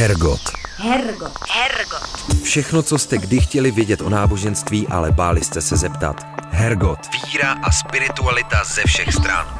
Hergot. Hergot. Hergot. Všechno, co jste kdy chtěli vědět o náboženství, ale báli jste se zeptat. Hergot. Víra a spiritualita ze všech stran.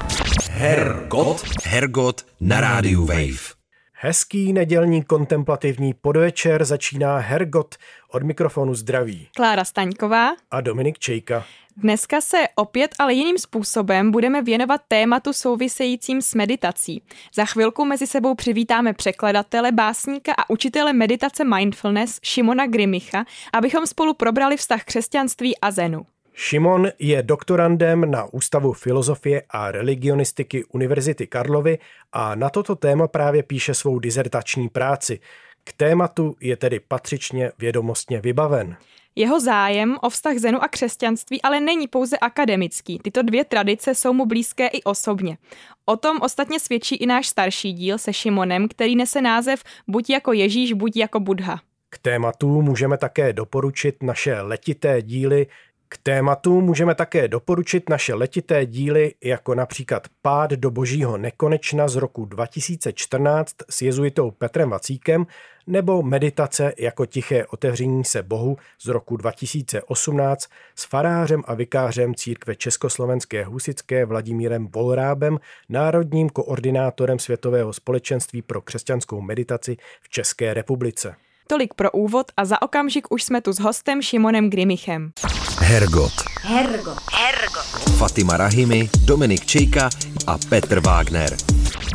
Hergot. Hergot na rádiu Wave. Hezký nedělní kontemplativní podvečer začíná Hergot od mikrofonu zdraví. Klára Staňková a Dominik Čejka. Dneska se opět, ale jiným způsobem budeme věnovat tématu souvisejícím s meditací. Za chvilku mezi sebou přivítáme překladatele, básníka a učitele meditace mindfulness Šimona Grimicha, abychom spolu probrali vztah křesťanství a zenu. Šimon je doktorandem na Ústavu filozofie a religionistiky Univerzity Karlovy a na toto téma právě píše svou dizertační práci. K tématu je tedy patřičně vědomostně vybaven. Jeho zájem o vztah zenu a křesťanství ale není pouze akademický. Tyto dvě tradice jsou mu blízké i osobně. O tom ostatně svědčí i náš starší díl se Šimonem, který nese název Buď jako Ježíš, buď jako Budha. K tématu můžeme také doporučit naše letité díly k tématu můžeme také doporučit naše letité díly, jako například Pád do božího nekonečna z roku 2014 s jezuitou Petrem Vacíkem nebo Meditace jako tiché otevření se Bohu z roku 2018 s farářem a vikářem církve Československé husické Vladimírem Bolrábem, národním koordinátorem Světového společenství pro křesťanskou meditaci v České republice. Tolik pro úvod a za okamžik už jsme tu s hostem Šimonem Grimichem. Hergot. Hergot. Hergot. Fatima Rahimi, Dominik Čejka a Petr Wagner.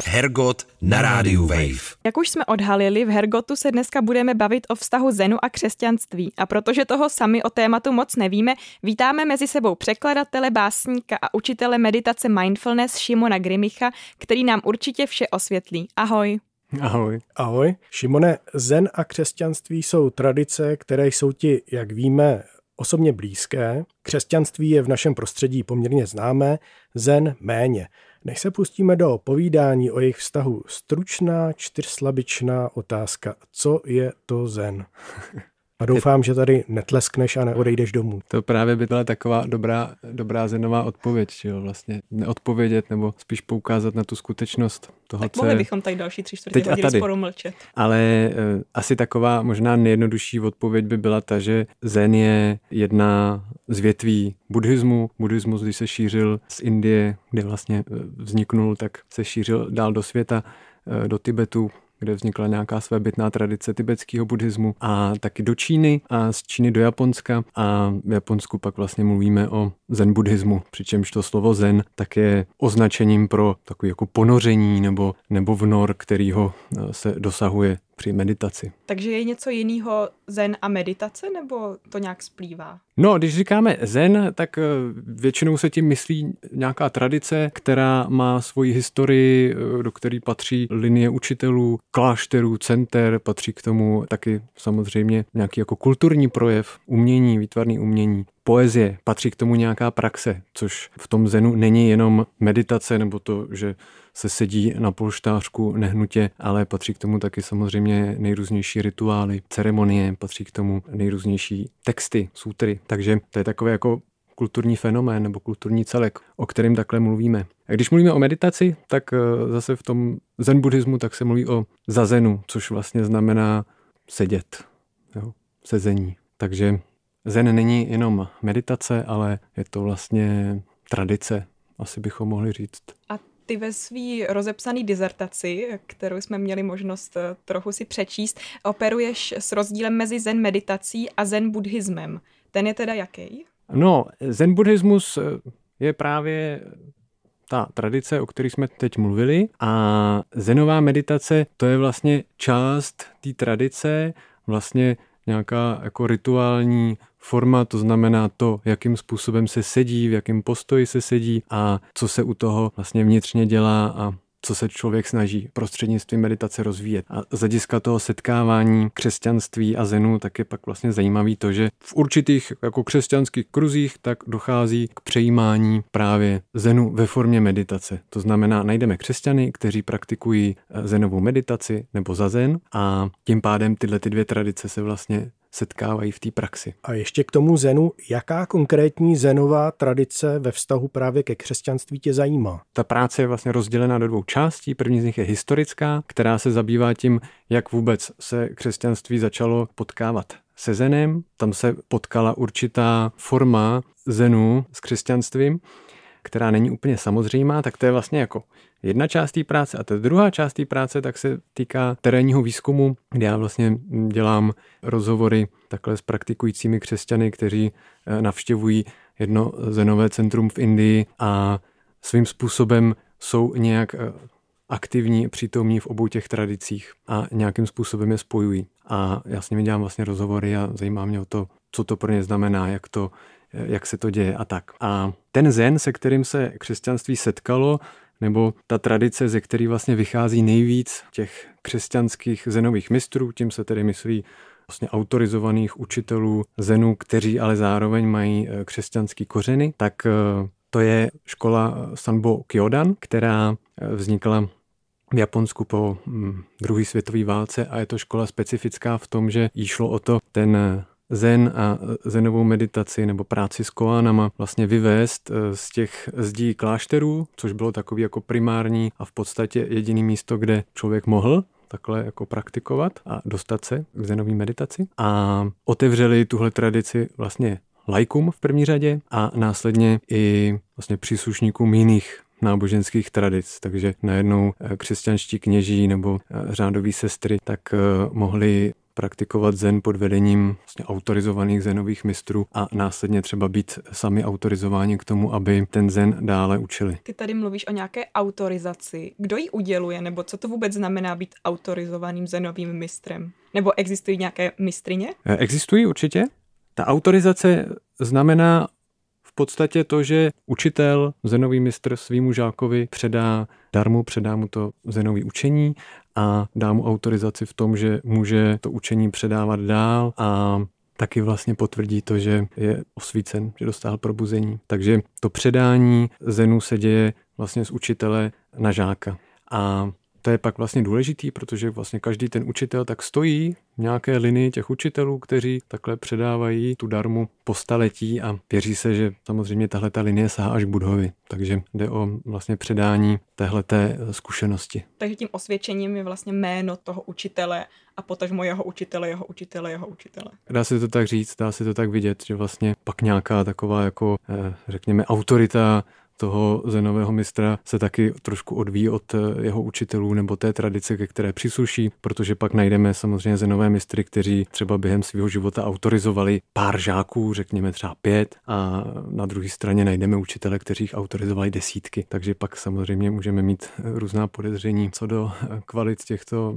Hergot na rádiu Wave. Jak už jsme odhalili, v Hergotu se dneska budeme bavit o vztahu Zenu a křesťanství. A protože toho sami o tématu moc nevíme, vítáme mezi sebou překladatele, básníka a učitele meditace mindfulness Šimona Grimicha, který nám určitě vše osvětlí. Ahoj. Ahoj. Ahoj. Šimone, zen a křesťanství jsou tradice, které jsou ti, jak víme, osobně blízké. Křesťanství je v našem prostředí poměrně známé, zen méně. Než se pustíme do povídání o jejich vztahu, stručná čtyřslabičná otázka. Co je to zen? A doufám, že tady netleskneš a neodejdeš domů. To právě by byla taková dobrá, dobrá zenová odpověď, že jo, vlastně neodpovědět nebo spíš poukázat na tu skutečnost toho, tak co mohli je... bychom tady další tři čtvrtě hodiny sporu mlčet. Ale e, asi taková možná nejjednodušší odpověď by byla ta, že zen je jedna z větví buddhismu. Buddhismus, když se šířil z Indie, kde vlastně eh, vzniknul, tak se šířil dál do světa, eh, do Tibetu, kde vznikla nějaká svébytná tradice tibetského buddhismu a taky do Číny a z Číny do Japonska. A v Japonsku pak vlastně mluvíme o zen buddhismu, přičemž to slovo zen tak je označením pro takový jako ponoření nebo, nebo vnor, kterýho eh, se dosahuje při meditaci. Takže je něco jiného zen a meditace, nebo to nějak splývá? No, když říkáme zen, tak eh, většinou se tím myslí nějaká tradice, která má svoji historii, eh, do které patří linie učitelů, klášterů, center, patří k tomu taky samozřejmě nějaký jako kulturní projev, umění, výtvarný umění poezie, patří k tomu nějaká praxe, což v tom zenu není jenom meditace nebo to, že se sedí na polštářku nehnutě, ale patří k tomu taky samozřejmě nejrůznější rituály, ceremonie, patří k tomu nejrůznější texty, sutry. Takže to je takové jako kulturní fenomén nebo kulturní celek, o kterém takhle mluvíme. A když mluvíme o meditaci, tak eh, zase v tom zen buddhismu tak se mluví o zazenu, což vlastně znamená sedět, jo, sezení. Takže zen není jenom meditace, ale je to vlastně tradice, asi bychom mohli říct. A ty ve své rozepsané dizertaci, kterou jsme měli možnost eh, trochu si přečíst, operuješ s rozdílem mezi zen meditací a zen buddhismem. Ten je teda jaký? No, zen buddhismus eh, je právě ta tradice, o které jsme teď mluvili a zenová meditace, to je vlastně část té tradice, vlastně nějaká jako rituální forma, to znamená to, jakým způsobem se sedí, v jakém postoji se sedí a co se u toho vlastně vnitřně dělá a co se člověk snaží prostřednictvím meditace rozvíjet. A z hlediska toho setkávání křesťanství a zenu tak je pak vlastně zajímavý to, že v určitých jako křesťanských kruzích tak dochází k přejímání právě zenu ve formě meditace. To znamená, najdeme křesťany, kteří praktikují zenovou meditaci nebo zazen a tím pádem tyhle ty dvě tradice se vlastně setkávají v té praxi. A ještě k tomu zenu, jaká konkrétní zenová tradice ve vztahu právě ke křesťanství tě zajímá? Ta práce je vlastně rozdělena do dvou částí. První z nich je historická, která se zabývá tím, jak vůbec se křesťanství začalo potkávat se zenem. Tam se potkala určitá forma zenu s křesťanstvím, která není úplně samozřejmá, tak to je vlastně jako jedna část té práce a ta druhá část té práce tak se týká terénního výzkumu, kde já vlastně dělám rozhovory takhle s praktikujícími křesťany, kteří eh, navštěvují jedno zenové centrum v Indii a svým způsobem jsou nějak eh, aktivní, přítomní v obou těch tradicích a nějakým způsobem je spojují. A já s nimi dělám vlastně rozhovory a zajímá mě o to, co to pro ně znamená, jak, to, jak se to děje a tak. A ten zen, se kterým se křesťanství setkalo, nebo ta tradice, ze který vlastně vychází nejvíc těch křesťanských zenových mistrů, tím se tedy myslí vlastně autorizovaných učitelů zenů, kteří ale zároveň mají eh, křesťanský kořeny, tak eh, to je škola Sanbo Kyodan, která eh, vznikla v Japonsku po hm, druhé světové válce a je to škola specifická v tom, že jí šlo o to ten zen a zenovou meditaci nebo práci s koánama vlastně vyvést eh, z těch zdí klášterů, což bylo takový jako primární a v podstatě jediný místo, kde člověk mohl takhle jako praktikovat a dostat se k zenové meditaci. A otevřeli tuhle tradici vlastně lajkům v první řadě a následně i vlastně příslušníkům jiných náboženských tradic, takže najednou eh, křesťanští kněží nebo eh, řádoví sestry tak mohli praktikovat zen pod vedením vlastně autorizovaných zenových mistrů a následně třeba být sami autorizováni k tomu, aby ten zen dále učili. Ty tady mluvíš o nějaké autorizaci. Kdo ji uděluje, nebo co to vůbec znamená být autorizovaným zenovým mistrem? Nebo existují nějaké mistrině? Eh, existují určitě. Ta autorizace znamená podstatě to, že učitel, zenový mistr svýmu žákovi předá darmu, předá mu to zenový učení a dá mu autorizaci v tom, že může to učení předávat dál a taky vlastně potvrdí to, že je osvícen, že dostal probuzení. Takže to předání zenu se děje vlastně z učitele na žáka. A to je pak vlastně důležitý, protože vlastně každý ten učitel tak stojí v nějaké linii těch učitelů, kteří takhle předávají tu darmu po staletí a věří se, že samozřejmě tahle ta linie sahá až k Budhovi. Takže jde o vlastně předání téhleté zkušenosti. Takže tím osvědčením je vlastně jméno toho učitele a potažmo jeho učitele, jeho učitele, jeho učitele. Dá se to tak říct, dá se to tak vidět, že vlastně pak nějaká taková jako, eh, řekněme, autorita toho zenového mistra se taky trošku odvíjí od eh, jeho učitelů nebo té tradice, ke které přísluší, protože pak najdeme samozřejmě zenové mistry, kteří třeba během svého života autorizovali pár žáků, řekněme třeba pět, a na druhé straně najdeme učitele, kteří jich autorizovali desítky. Takže pak samozřejmě můžeme mít eh, různá podezření co do eh, kvalit těchto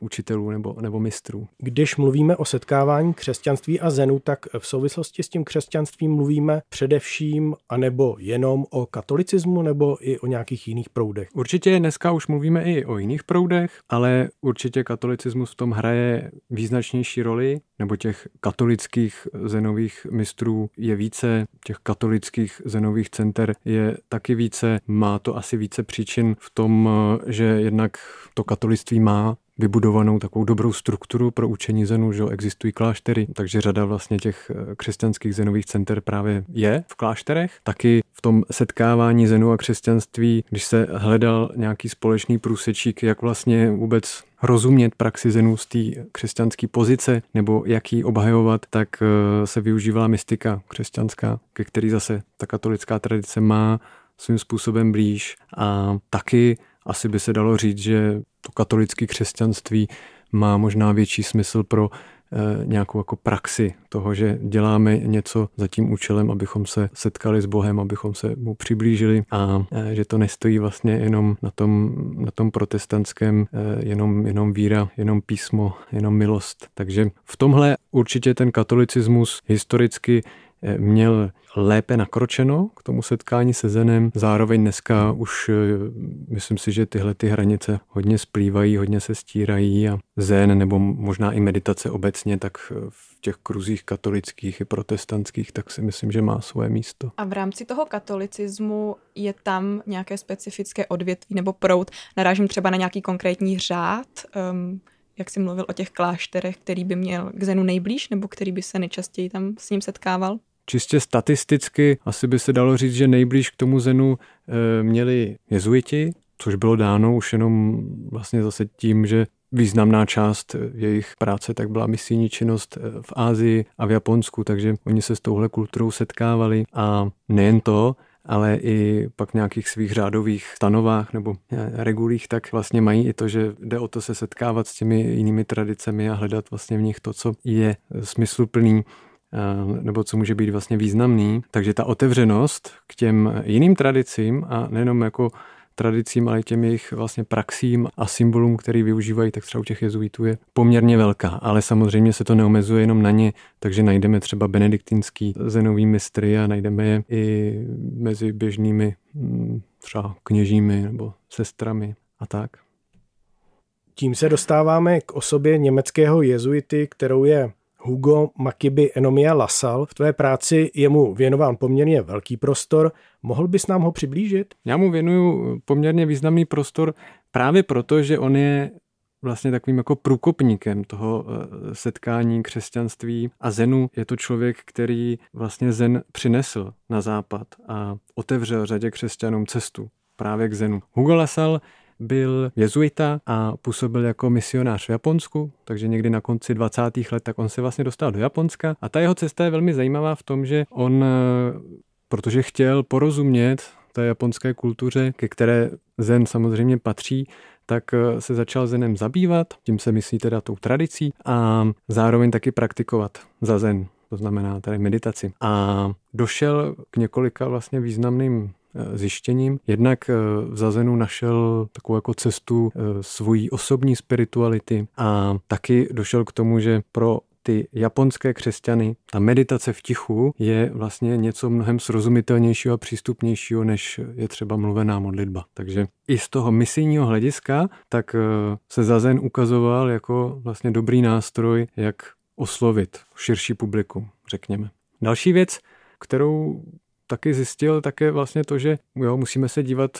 učitelů nebo, nebo mistrů. Když mluvíme o setkávání křesťanství a zenu, tak v souvislosti s tím křesťanstvím mluvíme především anebo jenom o katolicismu nebo i o nějakých jiných proudech? Určitě dneska už mluvíme i o jiných proudech, ale určitě katolicismus v tom hraje význačnější roli, nebo těch katolických zenových mistrů je více, těch katolických zenových center je taky více, má to asi více příčin v tom, že jednak to katolictví má vybudovanou takovou dobrou strukturu pro učení zenu, že existují kláštery, takže řada vlastně těch eh, křesťanských zenových center právě je v klášterech. Taky v tom setkávání zenu a křesťanství, když se hledal nějaký společný průsečík, jak vlastně vůbec rozumět praxi zenů z té křesťanské pozice nebo jak ji obhajovat, tak eh, se využívala mystika křesťanská, ke který zase ta katolická tradice má svým způsobem blíž a taky asi by se dalo říct, že to katolické křesťanství má možná větší smysl pro e, nějakou jako praxi toho, že děláme něco za tím účelem, abychom se setkali s Bohem, abychom se mu přiblížili a e, že to nestojí vlastně jenom na tom, na tom protestantském, e, jenom, jenom víra, jenom písmo, jenom milost. Takže v tomhle určitě ten katolicismus historicky měl lépe nakročeno k tomu setkání se Zenem. Zároveň dneska už eh, myslím si, že tyhle ty hranice hodně splývají, hodně se stírají a Zen nebo možná i meditace obecně, tak v těch kruzích katolických i protestantských, tak si myslím, že má svoje místo. A v rámci toho katolicismu je tam nějaké specifické odvětví nebo proud? Narážím třeba na nějaký konkrétní řád, um, jak jsi mluvil o těch klášterech, který by měl k Zenu nejblíž, nebo který by se nejčastěji tam s ním setkával? Čistě statisticky asi by se dalo říct, že nejblíž k tomu Zenu e, měli jezuiti, což bylo dáno už jenom vlastně zase tím, že významná část jejich práce tak byla misijní činnost eh, v Ázii a v Japonsku, takže oni se s touhle kulturou setkávali a nejen to, ale i pak nějakých svých řádových stanovách nebo eh, regulích, tak vlastně mají i to, že jde o to se setkávat s těmi jinými tradicemi a hledat vlastně v nich to, co je smysluplný. eh, nebo co může být vlastně významný. Takže ta otevřenost k těm jiným tradicím a nejenom jako tradicím, ale i těm jejich vlastně praxím a symbolům, který využívají, tak třeba u těch jezuitů je poměrně velká. Ale samozřejmě se to neomezuje jenom na ně, takže najdeme třeba benediktinský zenový mistry a najdeme je i mezi běžnými mm, třeba kněžími nebo sestrami a tak. Tím se dostáváme k osobě německého jezuity, kterou je Hugo Makiby Enomia Lasal. V tvé práci je mu věnován poměrně velký prostor. Mohl bys nám ho přiblížit? Já mu věnuju poměrně významný prostor právě proto, že on je vlastně takovým jako průkopníkem toho eh, setkání křesťanství a Zenu. Je to člověk, který vlastně Zen přinesl na západ a otevřel řadě křesťanům cestu právě k Zenu. Hugo Lasal byl jezuita a působil jako misionář v Japonsku, takže někdy na konci 20. let tak on se vlastně dostal do Japonska a ta jeho cesta je velmi zajímavá v tom, že on, eh, protože chtěl porozumět té japonské kultuře, ke které zen samozřejmě patří, tak eh, se začal zenem zabývat, tím se myslí teda tou tradicí a zároveň taky praktikovat za zen, to znamená tady meditaci. A došel k několika vlastně významným zjištěním. Jednak eh, v Zazenu našel takovou jako cestu eh, svojí osobní spirituality a taky došel k tomu, že pro ty japonské křesťany, ta meditace v tichu je vlastně něco mnohem srozumitelnějšího a přístupnějšího, než je třeba mluvená modlitba. Takže i z toho misijního hlediska tak se Zazen ukazoval jako vlastně dobrý nástroj, jak oslovit širší publikum, řekněme. Další věc, kterou taky zjistil také vlastně to, že jo, musíme se dívat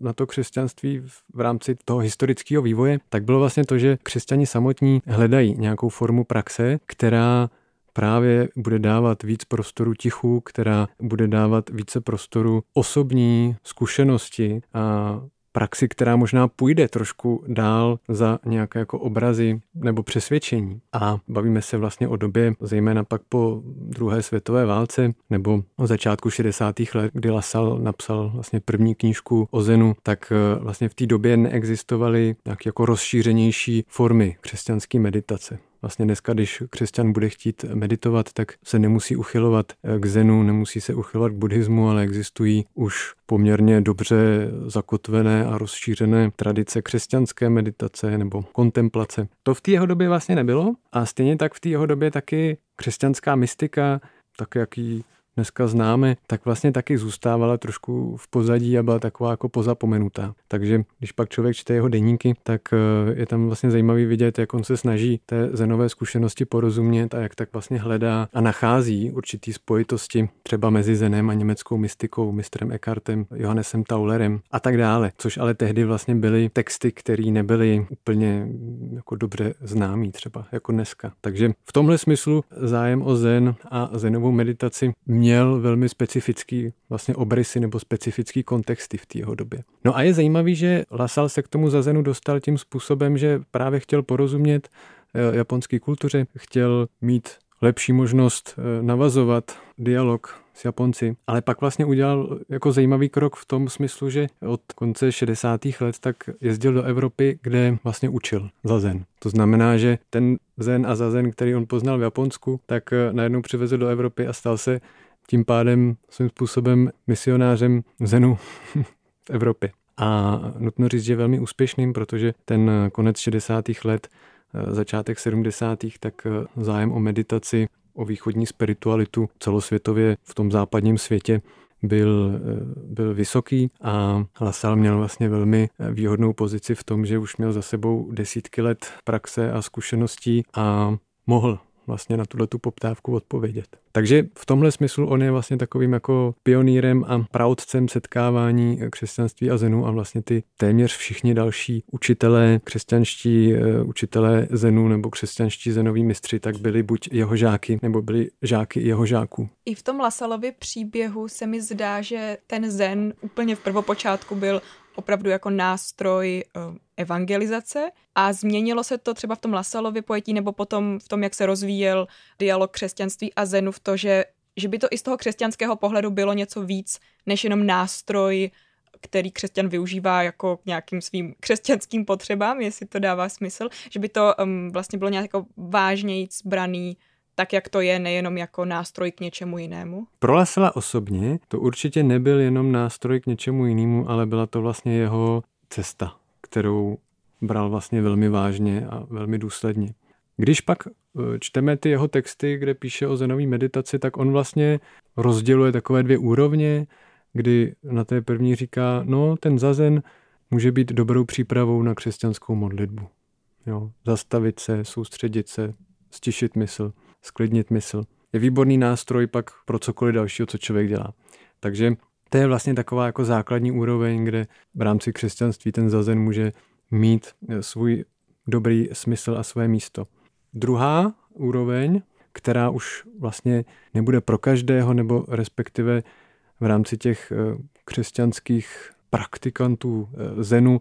na to křesťanství v rámci toho historického vývoje, tak bylo vlastně to, že křesťani samotní hledají nějakou formu praxe, která právě bude dávat víc prostoru tichu, která bude dávat více prostoru osobní zkušenosti a praxi, která možná půjde trošku dál za nějaké jako obrazy nebo přesvědčení. A bavíme se vlastně o době, zejména pak po druhé světové válce nebo o začátku 60. let, kdy Lasal napsal vlastně první knížku o Zenu, tak eh, vlastně v té době neexistovaly nějaké jako rozšířenější formy křesťanské meditace. Vlastně dneska, když křesťan bude chtít meditovat, tak se nemusí uchylovat k zenu, nemusí se uchylovat k buddhismu, ale existují už poměrně dobře zakotvené a rozšířené tradice křesťanské meditace nebo kontemplace. To v té jeho době vlastně nebylo a stejně tak v té jeho době taky křesťanská mystika, tak jak ji dneska známe, tak vlastně taky zůstávala trošku v pozadí a byla taková jako pozapomenutá. Takže když pak člověk čte jeho deníky, tak eh, je tam vlastně zajímavý vidět, jak on se snaží té zenové zkušenosti porozumět a jak tak vlastně hledá a nachází určitý spojitosti třeba mezi zenem a německou mystikou, mistrem Eckhartem, Johannesem Taulerem a tak dále, což ale tehdy vlastně byly texty, které nebyly úplně jako dobře známý třeba jako dneska. Takže v tomhle smyslu zájem o zen a zenovou meditaci měl velmi specifický vlastně obrysy nebo specifický kontexty v té jeho době. No a je zajímavý, že Lasal se k tomu zazenu dostal tím způsobem, že právě chtěl porozumět eh, japonské kultuře, chtěl mít lepší možnost eh, navazovat dialog s Japonci, ale pak vlastně udělal jako zajímavý krok v tom smyslu, že od konce 60. let tak jezdil do Evropy, kde vlastně učil za zen. To znamená, že ten zen a zazen, který on poznal v Japonsku, tak eh, najednou přivezl do Evropy a stal se tím pádem svým způsobem misionářem Zenu v Evropě. A nutno říct, že velmi úspěšným, protože ten konec 60. let, eh, začátek 70. tak eh, zájem o meditaci, o východní spiritualitu celosvětově v tom západním světě byl, eh, byl vysoký a Lasal měl vlastně velmi výhodnou pozici v tom, že už měl za sebou desítky let praxe a zkušeností a mohl vlastně na tuhle tu poptávku odpovědět. Takže v tomhle smyslu on je vlastně takovým jako pionýrem a praotcem setkávání křesťanství a zenu a vlastně ty téměř všichni další učitelé, křesťanští eh, učitelé zenu nebo křesťanští zenoví mistři, tak byli buď jeho žáky nebo byli žáky jeho žáků. I v tom Lasalově příběhu se mi zdá, že ten zen úplně v prvopočátku byl opravdu jako nástroj eh, evangelizace a změnilo se to třeba v tom Lasalově pojetí nebo potom v tom, jak se rozvíjel dialog křesťanství a zenu v to, že, že by to i z toho křesťanského pohledu bylo něco víc než jenom nástroj, který křesťan využívá jako k nějakým svým křesťanským potřebám, jestli to dává smysl, že by to um, vlastně bylo nějak jako vážnějíc braný tak, jak to je, nejenom jako nástroj k něčemu jinému? Pro Lasela osobně to určitě nebyl jenom nástroj k něčemu jinému, ale byla to vlastně jeho cesta, kterou bral vlastně velmi vážně a velmi důsledně. Když pak e, čteme ty jeho texty, kde píše o zenové meditaci, tak on vlastně rozděluje takové dvě úrovně, kdy na té první říká, no ten zazen může být dobrou přípravou na křesťanskou modlitbu. Jo, zastavit se, soustředit se, stišit mysl sklidnit mysl. Je výborný nástroj pak pro cokoliv dalšího, co člověk dělá. Takže to je vlastně taková jako základní úroveň, kde v rámci křesťanství ten zazen může mít eh, svůj dobrý smysl a své místo. Druhá úroveň, která už vlastně nebude pro každého, nebo respektive v rámci těch eh, křesťanských praktikantů eh, zenu,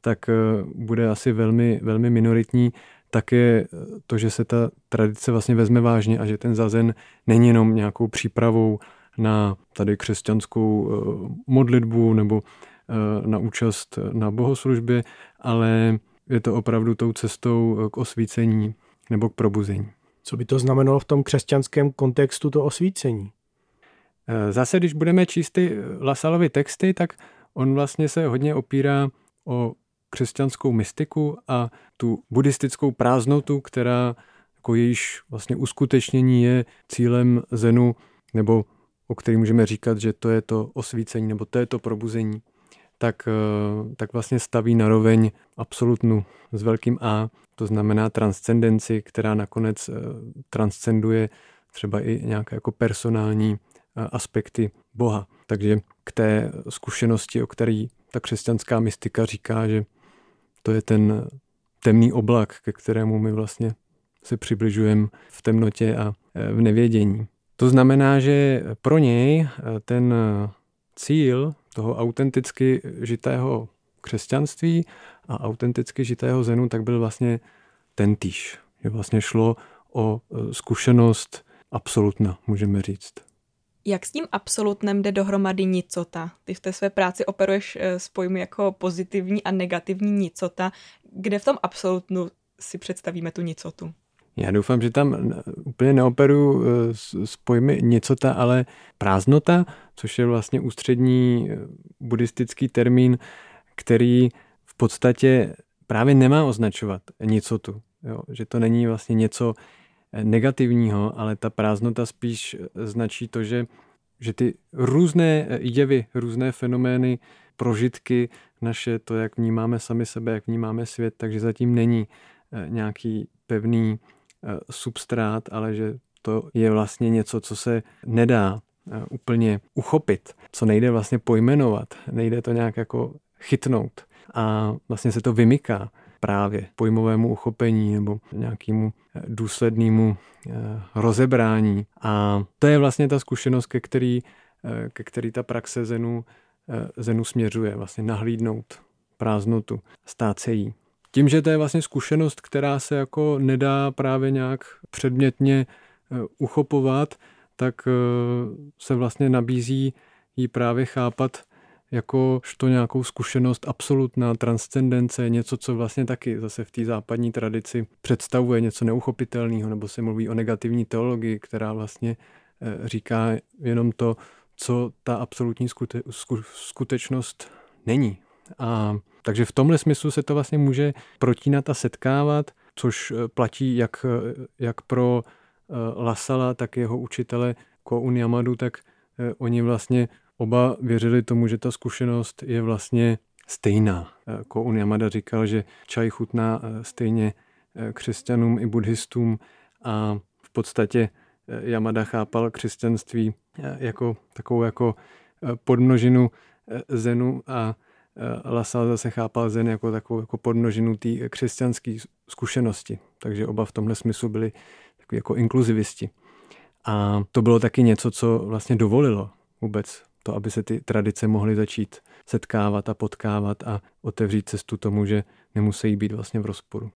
tak bude asi velmi, velmi minoritní, tak je to, že se ta tradice vlastně vezme vážně a že ten zazen není jenom nějakou přípravou na tady křesťanskou eh, modlitbu nebo eh, na účast na bohoslužbě, ale je to opravdu tou cestou eh, k osvícení nebo k probuzení. Co by to znamenalo v tom křesťanském kontextu to osvícení? Zase, když budeme číst ty Lasalovy texty, tak on vlastně se hodně opírá o křesťanskou mystiku a tu buddhistickou prázdnotu, která jako jejíž vlastně uskutečnění je cílem zenu, nebo o který můžeme říkat, že to je to osvícení, nebo to je to probuzení, tak, eh, tak vlastně staví naroveň absolutnu s velkým A, to znamená transcendenci, která nakonec eh, transcenduje třeba i nějaké jako personální eh, aspekty Boha. Takže k té zkušenosti, o které ta křesťanská mystika říká, že to je ten temný oblak, ke kterému my vlastně se přibližujeme v temnotě a v nevědění. To znamená, že pro něj e, ten cíl toho autenticky žitého křesťanství a autenticky žitého zenu, tak byl vlastně ten týž. Že vlastně šlo o e, zkušenost absolutna, můžeme říct. Jak s tím absolutnem jde dohromady nicota? Ty v té své práci operuješ eh, s pojmy jako pozitivní a negativní nicota. Kde v tom absolutnu si představíme tu nicotu? Já doufám, že tam úplně neoperu eh, s pojmy nicota, ale prázdnota, což je vlastně ústřední eh, buddhistický termín, který v podstatě právě nemá označovat nicotu. Jo? Že to není vlastně něco negativního, ale ta prázdnota spíš značí to, že, že ty různé jevy, různé fenomény, prožitky naše, to, jak vnímáme sami sebe, jak vnímáme svět, takže zatím není nějaký pevný substrát, ale že to je vlastně něco, co se nedá eh, úplně uchopit, co nejde vlastně pojmenovat, nejde to nějak jako chytnout a vlastně se to vymyká právě pojmovému uchopení nebo nějakému eh, důslednému eh, rozebrání. A to je vlastně ta zkušenost, ke který, eh, ke který ta praxe Zenu, Zenu směřuje, vlastně nahlídnout prázdnotu, stát se jí. Tím, že to je vlastně zkušenost, která se jako nedá právě nějak předmětně uchopovat, tak se vlastně nabízí jí právě chápat jakožto nějakou zkušenost absolutná transcendence, něco, co vlastně taky zase v té západní tradici představuje něco neuchopitelného, nebo se mluví o negativní teologii, která vlastně eh, říká jenom to, co ta absolutní skute, skutečnost není. A takže v tomhle smyslu se to vlastně může protínat a setkávat, což eh, platí jak, eh, jak pro Lasala, tak jeho učitele Koun Yamadu, tak oni vlastně Oba věřili tomu, že ta zkušenost je vlastně stejná. Koun Yamada říkal, že čaj chutná eh, stejně eh, křesťanům i buddhistům a podstatě Yamada chápal křesťanství jako takovou jako podmnožinu Zenu a Lasal zase chápal Zen jako takovou jako podmnožinu té křesťanské zkušenosti. Takže oba v tomhle smyslu byli takový jako inkluzivisti. A to bylo taky něco, co vlastně dovolilo vůbec to, aby se ty tradice mohly začít setkávat a potkávat a otevřít cestu tomu, že nemusí být vlastně v rozporu.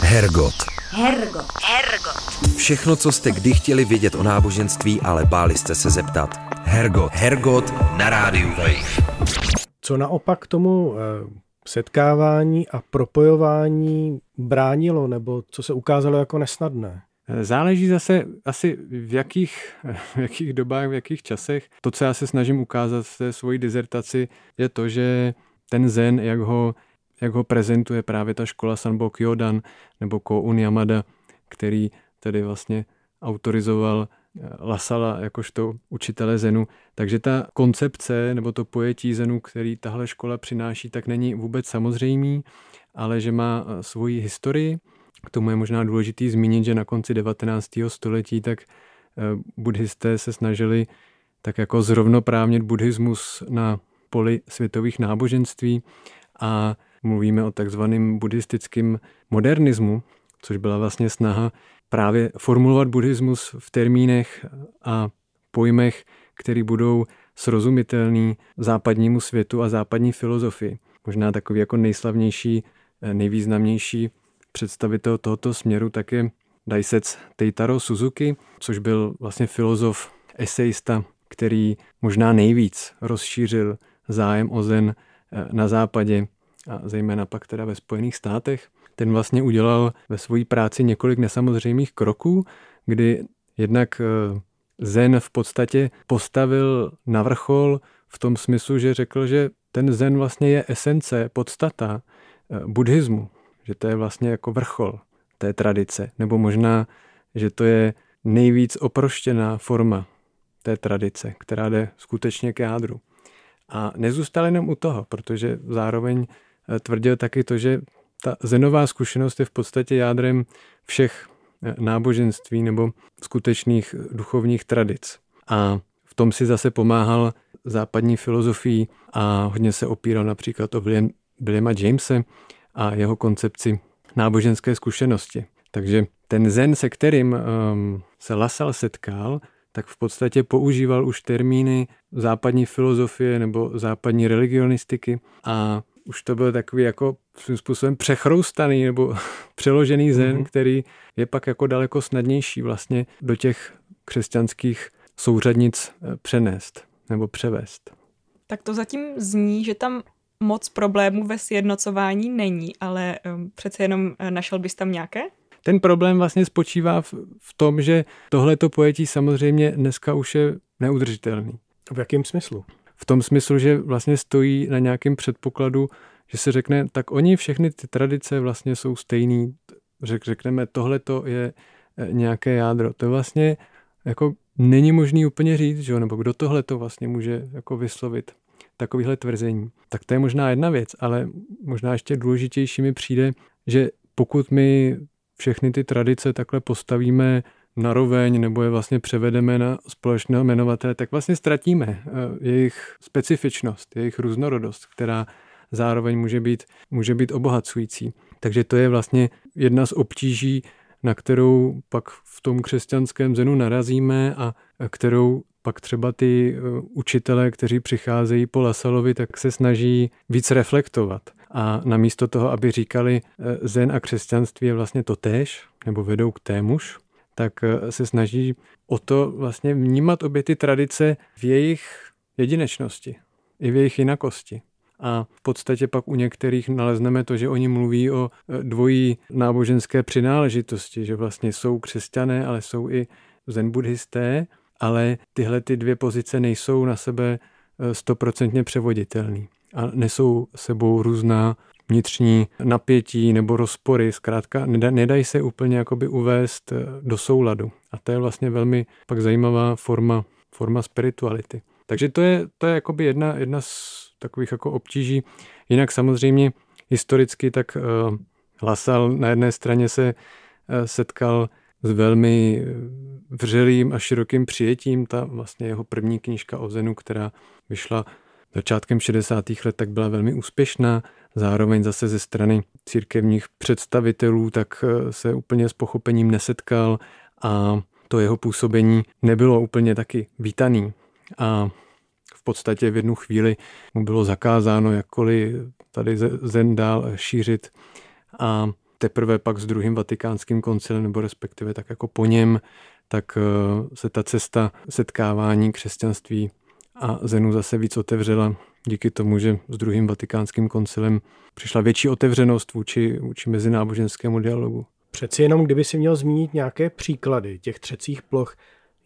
Hergot. Hergot. Hergot. Všechno, co jste kdy chtěli vědět o náboženství, ale báli jste se zeptat. Hergot. Hergot na rádiu Wave. Co naopak tomu eh, setkávání a propojování bránilo, nebo co se ukázalo jako nesnadné? Záleží zase asi v jakých, v jakých dobách, v jakých časech. To, co já se snažím ukázat v té svojí dizertaci, je to, že ten zen, jak ho, jak ho prezentuje právě ta škola Sanbo Kyodan nebo Ko Yamada, který tedy vlastně autorizoval eh, Lasala jakožto učitele Zenu. Takže ta koncepce nebo to pojetí Zenu, který tahle škola přináší, tak není vůbec samozřejmý, ale že má eh, svoji historii, k tomu je možná důležitý zmínit, že na konci 19. století tak eh, buddhisté se snažili tak jako zrovnoprávnit buddhismus na poli světových náboženství a mluvíme o takzvaném buddhistickém modernismu, což byla vlastně snaha právě formulovat buddhismus v termínech a pojmech, které budou srozumitelný západnímu světu a západní filozofii. Možná takový jako nejslavnější, eh, nejvýznamnější představitel tohoto směru tak je Daisec Teitaro Suzuki, což byl vlastně filozof, esejista, který možná nejvíc rozšířil zájem o zen eh, na západě a zejména pak teda ve Spojených státech. Ten vlastně udělal ve své práci několik nesamozřejmých kroků, kdy jednak eh, zen v podstatě postavil na vrchol v tom smyslu, že řekl, že ten zen vlastně je esence, podstata eh, buddhismu že to je vlastně jako vrchol té tradice, nebo možná, že to je nejvíc oproštěná forma té tradice, která jde skutečně k jádru. A nezůstal jenom u toho, protože zároveň eh, tvrdil taky to, že ta zenová zkušenost je v podstatě jádrem všech eh, náboženství nebo skutečných duchovních tradic. A v tom si zase pomáhal západní filozofii a hodně se opíral například o William, Williama Jamese, a jeho koncepci náboženské zkušenosti. Takže ten zen, se kterým um, se Lasal setkal, tak v podstatě používal už termíny západní filozofie nebo západní religionistiky a už to byl takový jako svým způsobem přechroustaný nebo přeložený zen, mm-hmm. který je pak jako daleko snadnější vlastně do těch křesťanských souřadnic eh, přenést nebo převést. Tak to zatím zní, že tam moc problémů ve sjednocování není, ale um, přece jenom uh, našel bys tam nějaké? Ten problém vlastně spočívá v, v tom, že tohleto pojetí samozřejmě dneska už je neudržitelný. V jakém smyslu? V tom smyslu, že vlastně stojí na nějakém předpokladu, že se řekne, tak oni všechny ty tradice vlastně jsou stejný. Řek, řekneme, tohleto je e, nějaké jádro. To vlastně jako není možný úplně říct, že? nebo kdo tohle to vlastně může jako vyslovit takovýhle tvrzení. Tak to je možná jedna věc, ale možná ještě důležitější mi přijde, že pokud my všechny ty tradice takhle postavíme naroveň nebo je vlastně převedeme na společného jmenovatele, tak vlastně ztratíme eh, jejich specifičnost, jejich různorodost, která zároveň může být, může být obohacující. Takže to je vlastně jedna z obtíží, na kterou pak v tom křesťanském zenu narazíme a kterou pak třeba ty eh, učitelé, kteří přicházejí po Lasalovi, tak se snaží víc reflektovat. A namísto toho, aby říkali eh, zen a křesťanství je vlastně to též, nebo vedou k témuž, tak eh, se snaží o to vlastně vnímat obě ty tradice v jejich jedinečnosti, i v jejich jinakosti. A v podstatě pak u některých nalezneme to, že oni mluví o dvojí náboženské přináležitosti, že vlastně jsou křesťané, ale jsou i zen buddhisté ale tyhle ty dvě pozice nejsou na sebe eh, stoprocentně převoditelný a nesou sebou různá vnitřní napětí nebo rozpory, zkrátka nedají se úplně jakoby uvést eh, do souladu. A to je vlastně velmi pak zajímavá forma, forma spirituality. Takže to je, to je jakoby jedna, jedna z takových jako obtíží. Jinak samozřejmě historicky tak uh, Lasal na jedné straně se uh, setkal s velmi vřelým a širokým přijetím. Ta vlastně jeho první knížka o Zenu, která vyšla začátkem 60. let, tak byla velmi úspěšná. Zároveň zase ze strany církevních představitelů, tak eh, se úplně s pochopením nesetkal a to jeho působení nebylo úplně taky vítaný. A v podstatě v jednu chvíli mu bylo zakázáno jakkoliv tady Zen dál šířit a teprve pak s druhým vatikánským koncilem, nebo respektive tak jako po něm, tak eh, se ta cesta setkávání křesťanství a Zenu zase víc otevřela díky tomu, že s druhým vatikánským koncilem přišla větší otevřenost vůči, vůči mezináboženskému dialogu. Přeci jenom, kdyby si měl zmínit nějaké příklady těch třecích ploch,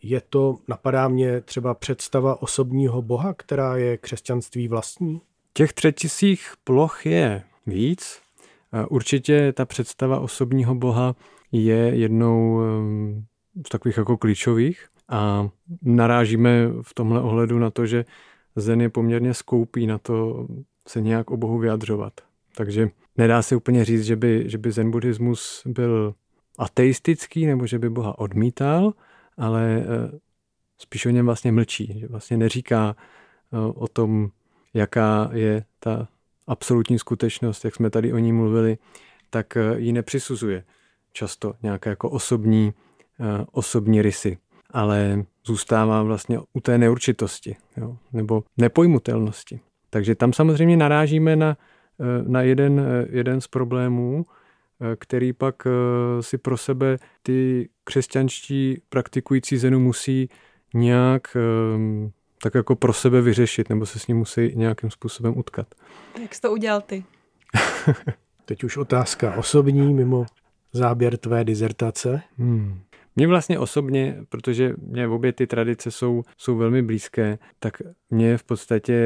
je to, napadá mě třeba představa osobního boha, která je křesťanství vlastní? Těch třeticích ploch je víc. Určitě ta představa osobního boha je jednou z takových jako klíčových a narážíme v tomhle ohledu na to, že Zen je poměrně skoupý na to se nějak o Bohu vyjadřovat. Takže nedá se úplně říct, že by, že by zen buddhismus byl ateistický nebo že by Boha odmítal, ale eh, spíš o něm vlastně mlčí, že vlastně neříká eh, o tom, jaká je ta absolutní skutečnost, jak jsme tady o ní mluvili, tak eh, ji nepřisuzuje často nějaké jako osobní, osobní rysy, ale zůstává vlastně u té neurčitosti jo, nebo nepojmutelnosti. Takže tam samozřejmě narážíme na, na jeden, jeden z problémů, který pak si pro sebe ty křesťanští praktikující zenu musí nějak tak jako pro sebe vyřešit, nebo se s ním musí nějakým způsobem utkat. Jak jsi to udělal ty? Teď už otázka osobní, mimo záběr tvé dizertace. Hmm. Mně vlastně osobně, protože mě obě ty tradice jsou, jsou velmi blízké, tak mě je v podstatě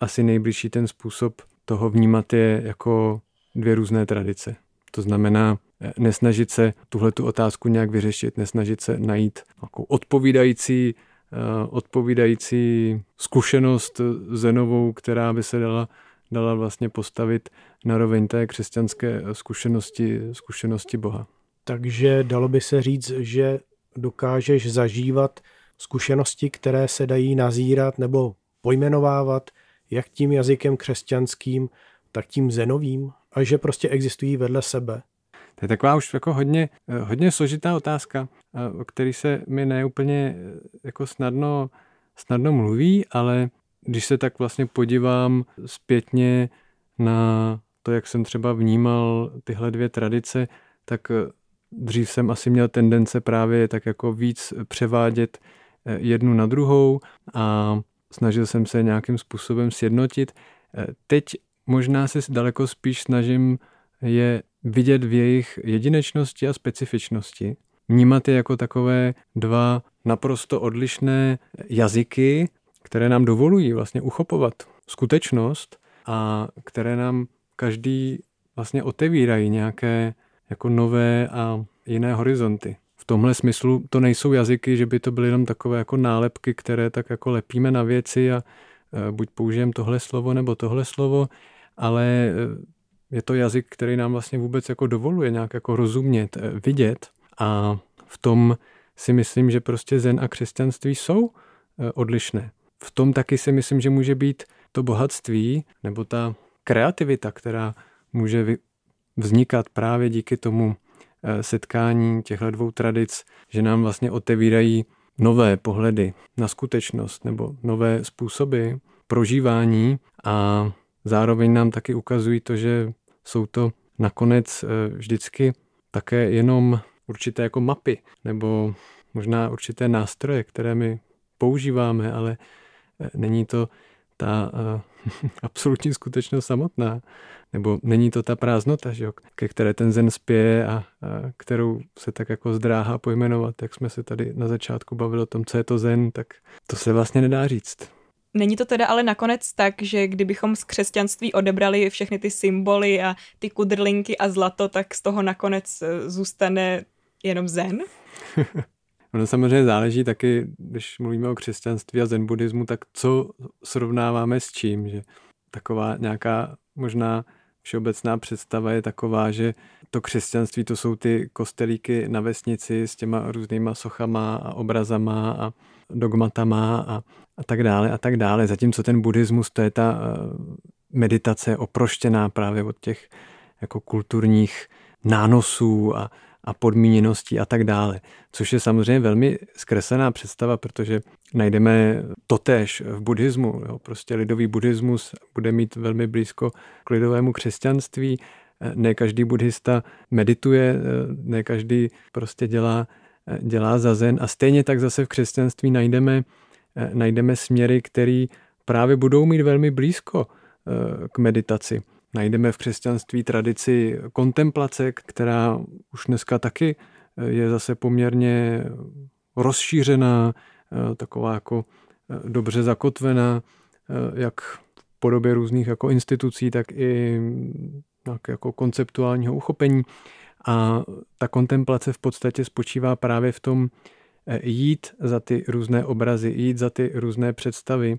asi nejbližší ten způsob toho vnímat je jako dvě různé tradice. To znamená eh, nesnažit se tuhle tu otázku nějak vyřešit, nesnažit se najít takovou odpovídající, eh, odpovídající zkušenost zenovou, která by se dala, dala vlastně postavit na roveň té křesťanské zkušenosti, zkušenosti Boha. Takže dalo by se říct, že dokážeš zažívat zkušenosti, které se dají nazírat nebo pojmenovávat jak tím jazykem křesťanským, tak tím zenovým a že prostě existují vedle sebe. To je taková už jako hodně, hodně složitá otázka, o který se mi neúplně jako snadno, snadno mluví, ale když se tak vlastně podívám zpětně na to, jak jsem třeba vnímal tyhle dvě tradice, tak dřív jsem asi měl tendence právě tak jako víc převádět jednu na druhou a snažil jsem se nějakým způsobem sjednotit. Teď možná se daleko spíš snažím je vidět v jejich jedinečnosti a specifičnosti. Vnímat je jako takové dva naprosto odlišné jazyky, které nám dovolují vlastně uchopovat skutečnost a které nám každý vlastně otevírají nějaké jako nové a jiné horizonty. V tomhle smyslu to nejsou jazyky, že by to byly jenom takové jako nálepky, které tak jako lepíme na věci a e, buď použijeme tohle slovo nebo tohle slovo, ale e, je to jazyk, který nám vlastně vůbec jako dovoluje nějak jako rozumět, e, vidět a v tom si myslím, že prostě zen a křesťanství jsou odlišné. V tom taky si myslím, že může být to bohatství nebo ta kreativita, která může vznikat právě díky tomu Eh, setkání těchto dvou tradic, že nám vlastně otevírají nové pohledy na skutečnost nebo nové způsoby prožívání a zároveň nám taky ukazují to, že jsou to nakonec eh, vždycky také jenom určité jako mapy nebo možná určité nástroje, které my používáme, ale eh, není to ta absolutní skutečnost samotná nebo není to ta prázdnota, že jo, ke které ten zen spěje a, a kterou se tak jako zdráhá pojmenovat, jak jsme se tady na začátku bavili o tom, co je to zen, tak to se vlastně nedá říct. Není to teda ale nakonec tak, že kdybychom z křesťanství odebrali všechny ty symboly a ty kudrlinky a zlato, tak z toho nakonec e, zůstane jenom zen? ono samozřejmě záleží taky, když mluvíme o křesťanství a zen buddhismu, tak co srovnáváme s čím, že taková nějaká možná všeobecná představa je taková, že to křesťanství, to jsou ty kostelíky na vesnici s těma různýma sochama a obrazama a dogmatama a, a tak dále a tak dále. Zatímco ten buddhismus, to je ta eh, meditace oproštěná právě od těch jako kulturních nánosů a, a podmíněností a tak dále. Což je samozřejmě velmi zkreslená představa, protože najdeme totéž v buddhismu. Jo. Prostě lidový buddhismus bude mít velmi blízko k lidovému křesťanství. Ne každý buddhista medituje, ne každý prostě dělá, dělá zazen a stejně tak zase v křesťanství najdeme, najdeme směry, které právě budou mít velmi blízko eh, k meditaci. Najdeme v křesťanství tradici kontemplace, která už dneska taky eh, je zase poměrně rozšířená, eh, taková jako eh, dobře zakotvená, jak v podobě různých jako institucí, tak i tak jako konceptuálního uchopení. A ta kontemplace v podstatě spočívá právě v tom jít za ty různé obrazy, jít za ty různé představy,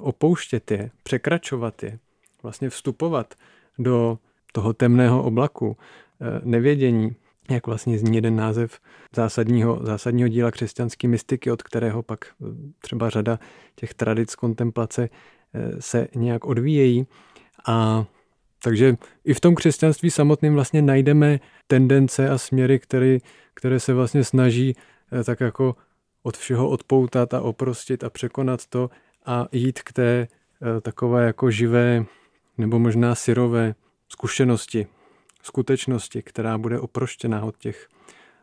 opouštět je, překračovat je, vlastně vstupovat do toho temného oblaku, eh, nevědění, jak vlastně zní jeden název zásadního, zásadního díla křesťanské mystiky, od kterého pak eh, třeba řada těch tradic kontemplace eh, se nějak odvíjejí. A takže i v tom křesťanství samotným vlastně najdeme tendence a směry, které, které se vlastně snaží tak jako od všeho odpoutat a oprostit a překonat to a jít k té takové jako živé nebo možná syrové zkušenosti, skutečnosti, která bude oproštěná od těch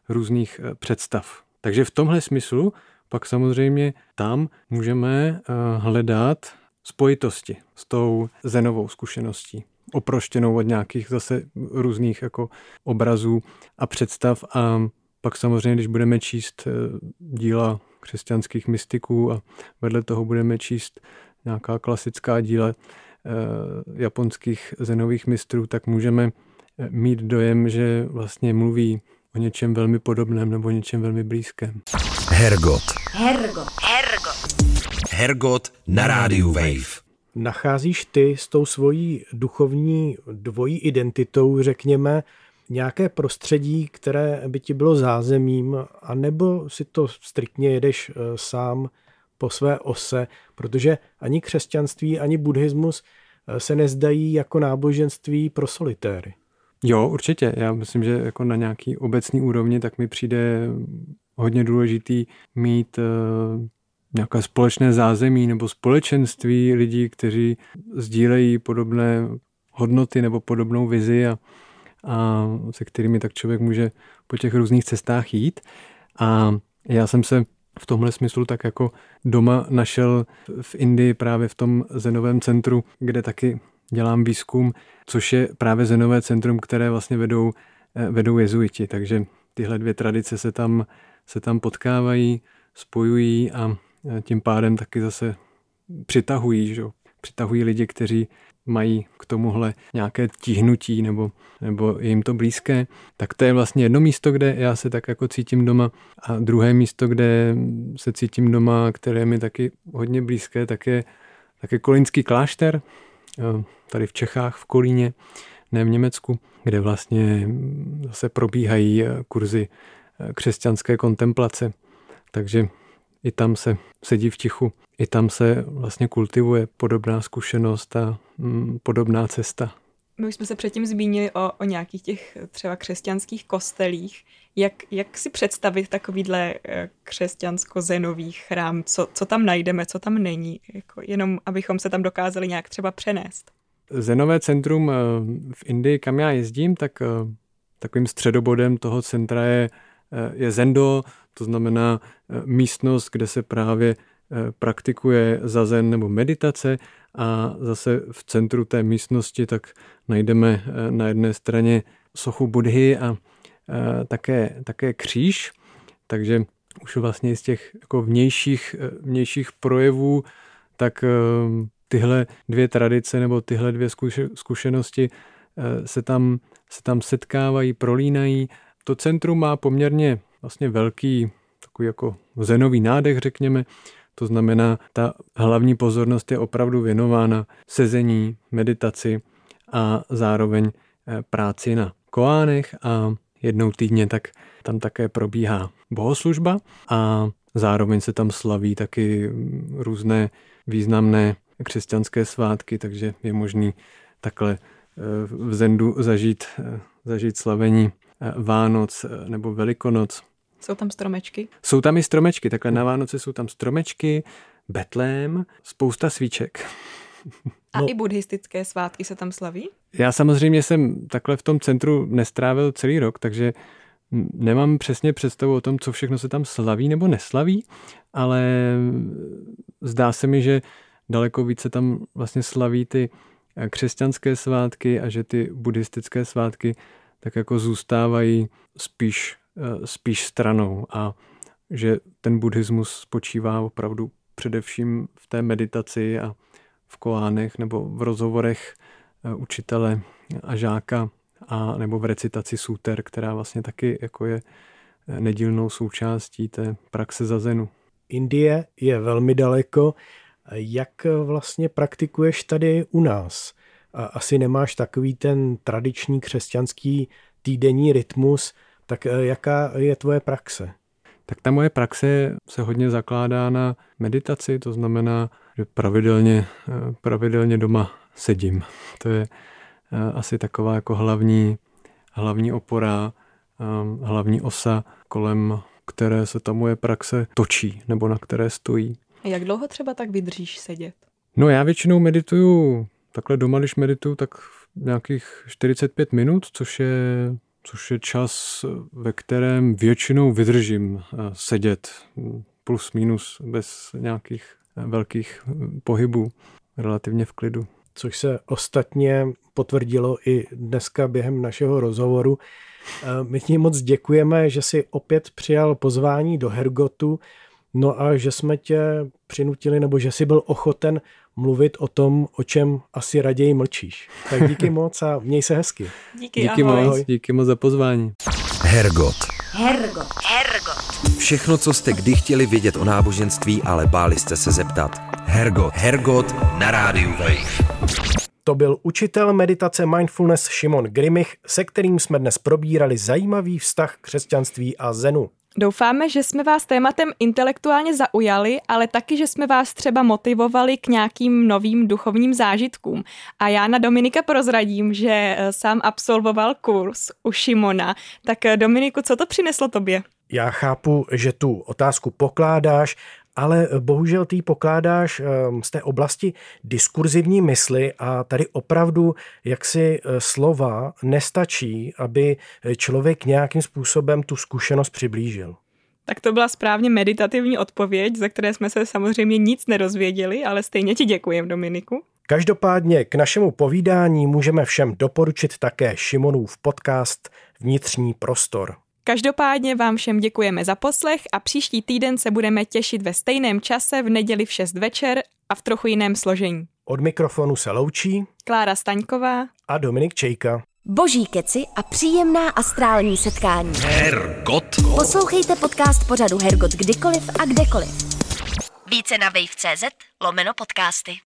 různých eh, představ. Takže v tomhle smyslu pak samozřejmě tam můžeme eh, hledat spojitosti s tou zenovou zkušeností, oproštěnou od nějakých zase různých jako obrazů a představ a pak samozřejmě, když budeme číst eh, díla křesťanských mystiků a vedle toho budeme číst nějaká klasická díla japonských zenových mistrů, tak můžeme eh, mít dojem, že vlastně mluví o něčem velmi podobném nebo o něčem velmi blízkém. Hergot. Hergot. Hergot. Hergot na rádiu Wave. Nacházíš ty s tou svojí duchovní dvojí identitou, řekněme, nějaké prostředí, které by ti bylo zázemím, anebo si to striktně jedeš eh, sám po své ose, protože ani křesťanství, ani buddhismus eh, se nezdají jako náboženství pro solitéry. Jo, určitě. Já myslím, že jako na nějaký obecný úrovni tak mi přijde hodně důležitý mít uh, nějaké společné zázemí nebo společenství lidí, kteří sdílejí podobné hodnoty nebo podobnou vizi a, a se kterými tak člověk může po těch různých cestách jít. A já jsem se v tomhle smyslu tak jako doma našel v Indii právě v tom zenovém centru, kde taky dělám výzkum, což je právě zenové centrum, které vlastně vedou, eh, vedou jezuiti. Takže tyhle dvě tradice se tam, se tam potkávají, spojují a eh, tím pádem taky zase přitahují, že? přitahují lidi, kteří mají k tomuhle nějaké tíhnutí nebo, nebo je jim to blízké, tak to je vlastně jedno místo, kde já se tak jako cítím doma a druhé místo, kde se cítím doma, které mi taky hodně blízké, tak je, tak je Kolínský klášter, eh, tady v Čechách, v Kolíně, ne v Německu, kde vlastně zase probíhají kurzy eh, křesťanské kontemplace. Takže i tam se sedí v tichu, i tam se vlastně kultivuje podobná zkušenost a mm, podobná cesta. My už jsme se předtím zmínili o, o nějakých těch třeba křesťanských kostelích. Jak, jak si představit takovýhle eh, křesťansko-zenový chrám? Co, co tam najdeme, co tam není? Jako jenom abychom se tam dokázali nějak třeba přenést. Zenové centrum eh, v Indii, kam já jezdím, tak eh, takovým středobodem toho centra je, je Zendo, to znamená eh, místnost, kde se právě eh, praktikuje zazen nebo meditace a zase v centru té místnosti tak najdeme eh, na jedné straně sochu Budhy a také, také kříž, takže už vlastně z těch jako vnějších, vnějších projevů, tak tyhle dvě tradice nebo tyhle dvě zkušenosti se tam, se tam setkávají, prolínají. To centrum má poměrně vlastně velký takový jako zenový nádech, řekněme. To znamená, ta hlavní pozornost je opravdu věnována sezení, meditaci a zároveň eh, práci na Koánech a jednou týdně tak tam také probíhá bohoslužba a zároveň se tam slaví taky různé významné křesťanské svátky, takže je možný takhle eh, v Zendu zažít, eh, zažít slavení Vánoc nebo Velikonoc. Jsou tam stromečky? Jsou tam i stromečky, takhle na Vánoce jsou tam stromečky, Betlém, spousta svíček. A no. i buddhistické svátky se tam slaví? Já samozřejmě jsem takhle v tom centru nestrávil celý rok, takže nemám přesně představu o tom, co všechno se tam slaví nebo neslaví, ale zdá se mi, že daleko více tam vlastně slaví ty křesťanské svátky a že ty buddhistické svátky tak jako zůstávají spíš, spíš stranou a že ten buddhismus spočívá opravdu především v té meditaci a v koánech nebo v rozhovorech eh, učitele a žáka a nebo v recitaci súter, která vlastně taky jako je eh, nedílnou součástí té praxe za zenu. Indie je velmi daleko. Jak vlastně praktikuješ tady u nás? Asi nemáš takový ten tradiční křesťanský týdenní rytmus, tak eh, jaká je tvoje praxe? Tak ta moje praxe se hodně zakládá na meditaci, to znamená, že pravidelně, eh, pravidelně doma sedím. To je eh, asi taková jako hlavní, hlavní opora, eh, hlavní osa, kolem které se ta moje praxe točí nebo na které stojí. A jak dlouho třeba tak vydržíš sedět? No já většinou medituju, takhle doma, když medituju, tak nějakých 45 minut, což je což je čas, ve kterém většinou vydržím eh, sedět plus minus bez nějakých eh, velkých eh, pohybů, relativně v klidu. Což se ostatně potvrdilo i dneska během našeho rozhovoru. My ti moc děkujeme, že jsi opět přijal pozvání do Hergotu, no a že jsme tě přinutili, nebo že jsi byl ochoten mluvit o tom, o čem asi raději mlčíš. Tak díky moc a měj se hezky. Díky, díky ahoj. moc, díky moc za pozvání. Hergot. Hergot. Hergot. Všechno, co jste kdy chtěli vědět o náboženství, ale báli jste se zeptat. Hergot. Hergot na rádiu Wave. To byl učitel meditace Mindfulness Šimon Grimich, se kterým jsme dnes probírali zajímavý vztah křesťanství a zenu. Doufáme, že jsme vás tématem intelektuálně zaujali, ale taky, že jsme vás třeba motivovali k nějakým novým duchovním zážitkům. A já na Dominika prozradím, že eh, sám absolvoval kurz u Šimona. Tak eh, Dominiku, co to přineslo tobě? Já chápu, že tu otázku pokládáš ale bohužel ty pokládáš ehm, z té oblasti diskurzivní mysli a tady opravdu jaksi eh, slova nestačí, aby člověk nějakým způsobem tu zkušenost přiblížil. Tak to byla správně meditativní odpověď, za které jsme se samozřejmě nic nerozvěděli, ale stejně ti děkujem, Dominiku. Každopádně k našemu povídání můžeme všem doporučit také Šimonův podcast Vnitřní prostor. Každopádně vám všem děkujeme za poslech a příští týden se budeme těšit ve stejném čase v neděli v 6 večer a v trochu jiném složení. Od mikrofonu se loučí Klára Staňková a Dominik Čejka. Boží keci a příjemná astrální setkání. Hergot. Poslouchejte podcast pořadu Hergot kdykoliv a kdekoliv. Více na wave.cz lomeno podcasty.